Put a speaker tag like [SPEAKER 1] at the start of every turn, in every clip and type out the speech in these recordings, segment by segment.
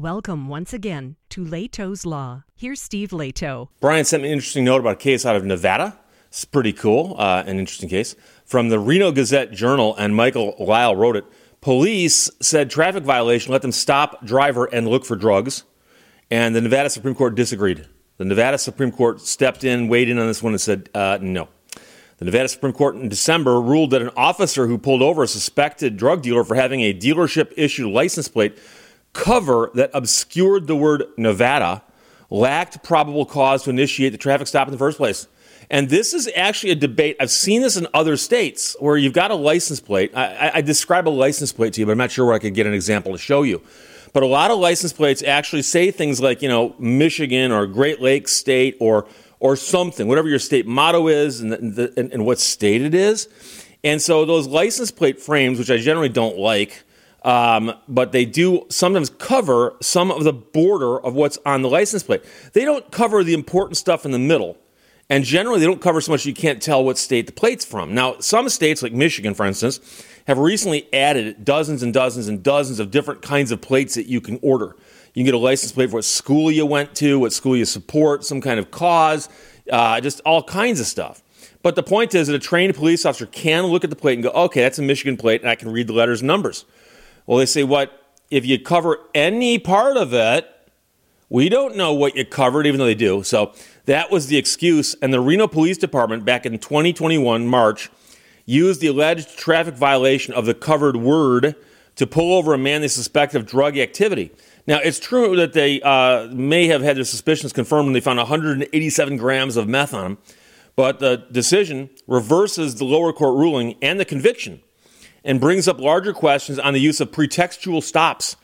[SPEAKER 1] Welcome once again to Lehto's Law. Here's Steve Lehto.
[SPEAKER 2] Brian sent me an interesting note about a case out of Nevada. It's pretty cool, uh, an interesting case. From the Reno Gazette Journal, and Michael Lyle wrote it. Police said traffic violation, let them stop driver and look for drugs. And the Nevada Supreme Court disagreed. The Nevada Supreme Court stepped in, weighed in on this one, and said uh, no. The Nevada Supreme Court in December ruled that an officer who pulled over a suspected drug dealer for having a dealership issued license plate cover that obscured the word Nevada lacked probable cause to initiate the traffic stop in the first place. And this is actually a debate. I've seen this in other states where you've got a license plate. I, I, describe a license plate to you, but I'm not sure where I could get an example to show you. But a lot of license plates actually say things like, you know, Michigan or Great Lakes State or or something, whatever your state motto is and, the, and, and what state it is. And so those license plate frames, which I generally don't like, um, but they do sometimes cover some of the border of what's on the license plate. They don't cover the important stuff in the middle. And generally, they don't cover so much you can't tell what state the plate's from. Now, some states, like Michigan, for instance, have recently added dozens and dozens and dozens of different kinds of plates that you can order. You can get a license plate for what school you went to, what school you support, some kind of cause, uh, just all kinds of stuff. But the point is that a trained police officer can look at the plate and go, okay, that's a Michigan plate, and I can read the letters and numbers. Well, they say, what? If you cover any part of it, we don't know what you covered, even though they do. So that was the excuse. And the Reno Police Department, back in 2021, March, used the alleged traffic violation of the covered word to pull over a man they suspect of drug activity. Now, it's true that they uh, may have had their suspicions confirmed when they found 187 grams of meth on him, but the decision reverses the lower court ruling and the conviction and brings up larger questions on the use of pretextual stops,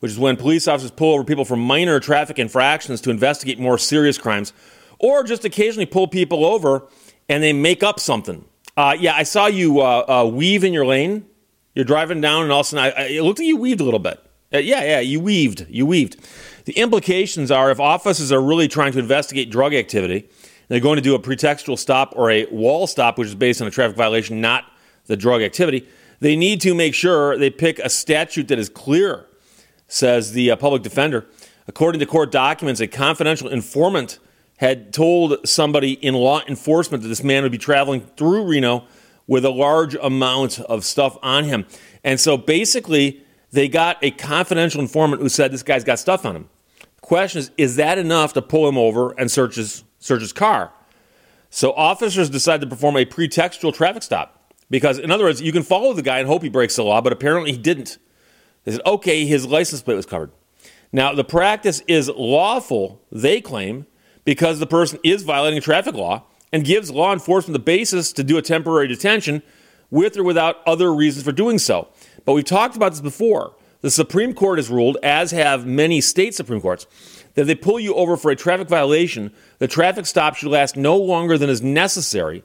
[SPEAKER 2] which is when police officers pull over people for minor traffic infractions to investigate more serious crimes, or just occasionally pull people over and they make up something. Uh, yeah, I saw you uh, uh, weave in your lane. You're driving down, and all of a sudden, I, I, it looked like you weaved a little bit. Uh, yeah, yeah, you weaved. You weaved. The implications are if officers are really trying to investigate drug activity, they're going to do a pretextual stop or a wall stop, which is based on a traffic violation, not the drug activity. They need to make sure they pick a statute that is clear, says the uh, public defender. According to court documents, a confidential informant had told somebody in law enforcement that this man would be traveling through Reno with a large amount of stuff on him. And so basically, they got a confidential informant who said this guy's got stuff on him. The question is, is that enough to pull him over and search his, search his car? So officers decided to perform a pretextual traffic stop. Because, in other words, you can follow the guy and hope he breaks the law, but apparently he didn't. They said, okay, his license plate was covered. Now, the practice is lawful, they claim, because the person is violating traffic law and gives law enforcement the basis to do a temporary detention with or without other reasons for doing so. But we've talked about this before. The Supreme Court has ruled, as have many state Supreme Courts, that if they pull you over for a traffic violation, the traffic stop should last no longer than is necessary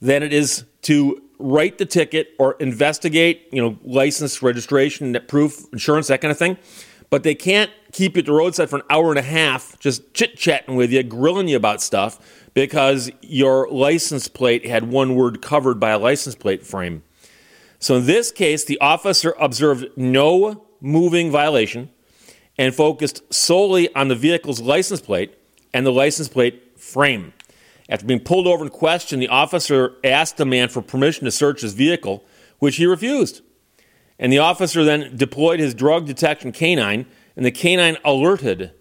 [SPEAKER 2] than it is to write the ticket or investigate, you know, license, registration, proof, insurance, that kind of thing. But they can't keep you at the roadside for an hour and a half just chit chatting with you, grilling you about stuff because your license plate had one word covered by a license plate frame. So in this case, the officer observed no moving violation and focused solely on the vehicle's license plate and the license plate frame. After being pulled over and questioned, the officer asked the man for permission to search his vehicle, which he refused. And the officer then deployed his drug detection canine, and the canine alerted.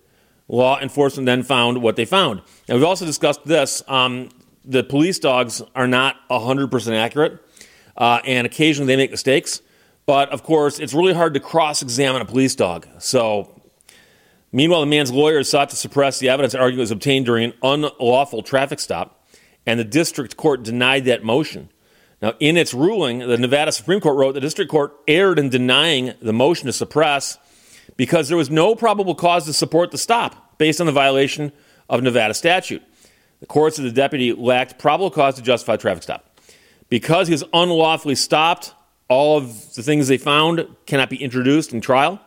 [SPEAKER 2] Law enforcement then found what they found. Now, we've also discussed this. Um, the police dogs are not 100% accurate, uh, and occasionally they make mistakes. But of course, it's really hard to cross examine a police dog. So Meanwhile, the man's lawyers sought to suppress the evidence argument was obtained during an unlawful traffic stop, and the district court denied that motion. Now, in its ruling, the Nevada Supreme Court wrote the district court erred in denying the motion to suppress because there was no probable cause to support the stop based on the violation of Nevada statute. The court of the deputy lacked probable cause to justify traffic stop. Because he was unlawfully stopped, all of the things they found cannot be introduced in trial.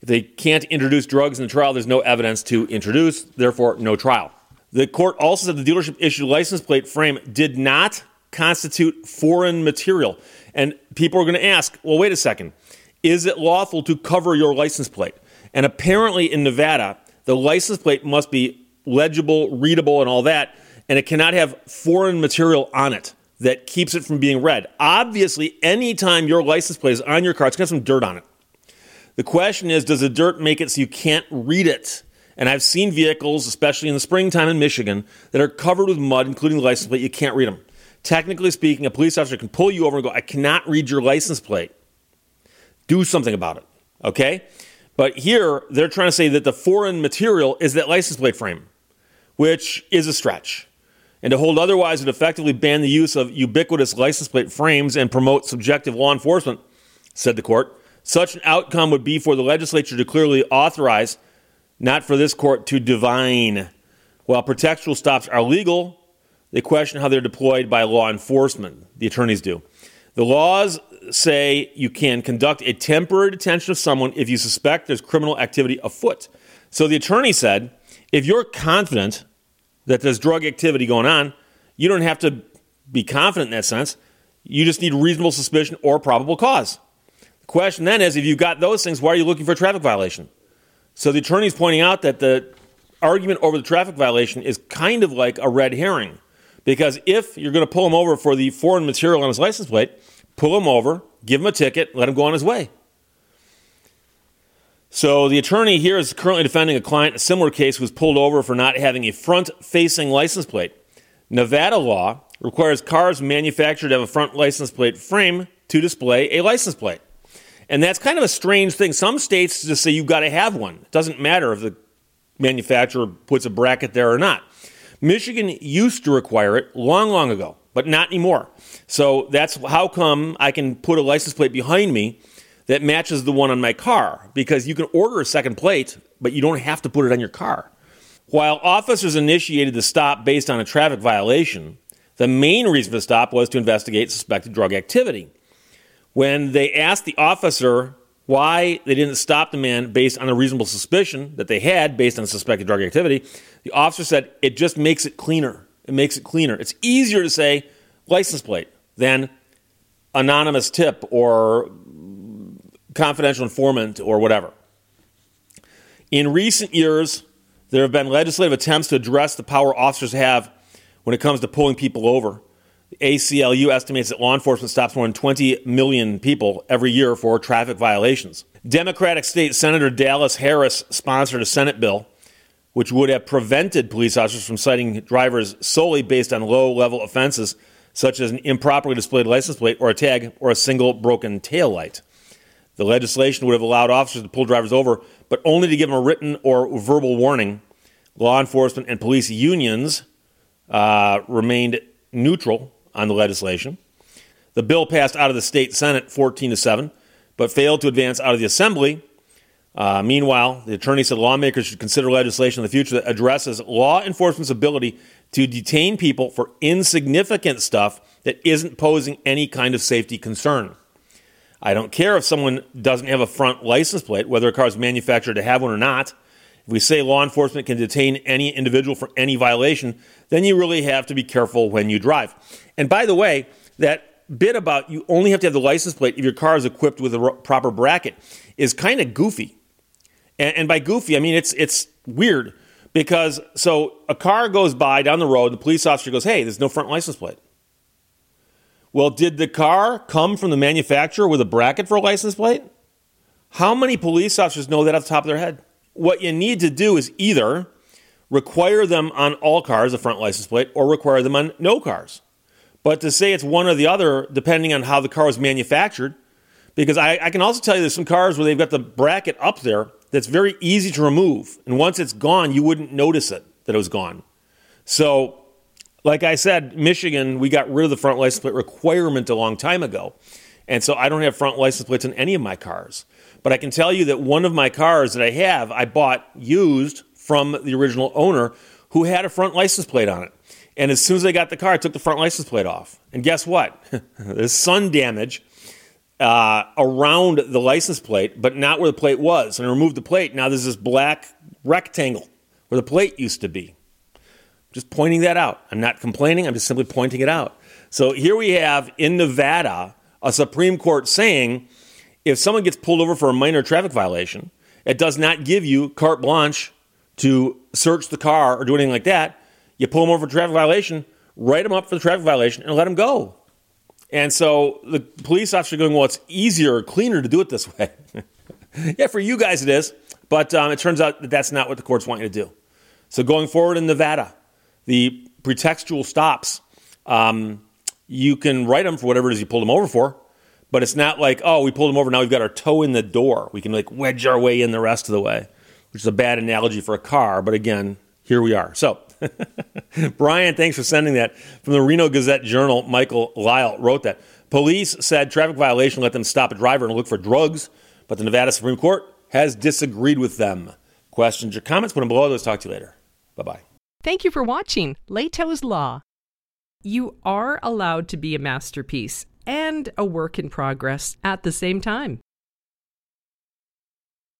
[SPEAKER 2] If they can't introduce drugs in the trial, there's no evidence to introduce, therefore, no trial. The court also said the dealership issued license plate frame did not constitute foreign material. And people are going to ask, well, wait a second. Is it lawful to cover your license plate? And apparently in Nevada, the license plate must be legible, readable, and all that, and it cannot have foreign material on it that keeps it from being read. Obviously, anytime your license plate is on your car, it's got some dirt on it. The question is, does the dirt make it so you can't read it? And I've seen vehicles, especially in the springtime in Michigan, that are covered with mud, including the license plate. You can't read them. Technically speaking, a police officer can pull you over and go, I cannot read your license plate. Do something about it. Okay? But here, they're trying to say that the foreign material is that license plate frame, which is a stretch. And to hold otherwise would effectively ban the use of ubiquitous license plate frames and promote subjective law enforcement, said the court. Such an outcome would be for the legislature to clearly authorize, not for this court to divine. While pretextual stops are legal, they question how they're deployed by law enforcement. The attorneys do. The laws say you can conduct a temporary detention of someone if you suspect there's criminal activity afoot. So the attorney said, if you're confident that there's drug activity going on, you don't have to be confident in that sense. You just need reasonable suspicion or probable cause. Question then is if you've got those things, why are you looking for a traffic violation? So the attorney is pointing out that the argument over the traffic violation is kind of like a red herring. Because if you're going to pull him over for the foreign material on his license plate, pull him over, give him a ticket, let him go on his way. So the attorney here is currently defending a client a similar case who was pulled over for not having a front-facing license plate. Nevada law requires cars manufactured to have a front license plate frame to display a license plate. And that's kind of a strange thing. Some states just say you've got to have one. It doesn't matter if the manufacturer puts a bracket there or not. Michigan used to require it long, long ago, but not anymore. So that's how come I can put a license plate behind me that matches the one on my car because you can order a second plate, but you don't have to put it on your car. While officers initiated the stop based on a traffic violation, the main reason for the stop was to investigate suspected drug activity. When they asked the officer why they didn't stop the man based on a reasonable suspicion that they had based on suspected drug activity, the officer said it just makes it cleaner. It makes it cleaner. It's easier to say license plate than anonymous tip or confidential informant or whatever. In recent years, there have been legislative attempts to address the power officers have when it comes to pulling people over. ACLU estimates that law enforcement stops more than 20 million people every year for traffic violations. Democratic State Senator Dallas Harris sponsored a Senate bill which would have prevented police officers from citing drivers solely based on low level offenses such as an improperly displayed license plate or a tag or a single broken tail light. The legislation would have allowed officers to pull drivers over, but only to give them a written or verbal warning. Law enforcement and police unions uh, remained neutral on the legislation. The bill passed out of the state Senate 14 to 7, but failed to advance out of the Assembly. Uh, meanwhile, the attorney said lawmakers should consider legislation in the future that addresses law enforcement's ability to detain people for insignificant stuff that isn't posing any kind of safety concern. I don't care if someone doesn't have a front license plate, whether a car is manufactured to have one or not. If we say law enforcement can detain any individual for any violation, then you really have to be careful when you drive. And by the way, that bit about you only have to have the license plate if your car is equipped with a proper bracket is kind of goofy. And, and by goofy, I mean it's it's weird because so a car goes by down the road, the police officer goes, "Hey, there's no front license plate." Well, did the car come from the manufacturer with a bracket for a license plate? How many police officers know that off the top of their head? What you need to do is either require them on all cars a front license plate or require them on no cars. But to say it's one or the other, depending on how the car was manufactured, because I, I, can also tell you there's some cars where they've got the bracket up there that's very easy to remove. And once it's gone, you wouldn't notice it that it was gone. So like I said, Michigan, we got rid of the front license plate requirement a long time ago. And so I don't have front license plates in any of my cars. But I can tell you that one of my cars that I have, I bought used from the original owner who had a front license plate on it. And as soon as they got the car, took the front license plate off. And guess what? There's sun damage uh, around the license plate, but not where the plate was. And I removed the plate. Now there's this black rectangle where the plate used to be. Just pointing that out. I'm not complaining, I'm just simply pointing it out. So here we have in Nevada a Supreme Court saying if someone gets pulled over for a minor traffic violation, It does not give you carte blanche to search the car or do anything like that. You pull them over for traffic violation, write them up for the traffic violation, and let them go. And so the police officer going, well, it's easier or cleaner to do it this way. yeah, for you guys it is, but um, it turns out that that's not what the courts want you to do. So going forward in Nevada, the pretextual stops, um, you can write them for whatever it is you pulled them over for, but it's not like, oh, we pulled them over, now we've got our toe in the door. We can like wedge our way in the rest of the way, which is a bad analogy for a car, but again, here we are. So, Brian, thanks for sending that. From the Reno Gazette Journal, Michael Lyle wrote that. Police said traffic violation let them stop a driver and look for drugs, but the Nevada Supreme Court has disagreed with them. Questions or comments? Put them below. Let's talk to you later. Bye bye.
[SPEAKER 1] Thank you for watching Lehto's Law. You are allowed to be a masterpiece and a work in progress at the same time.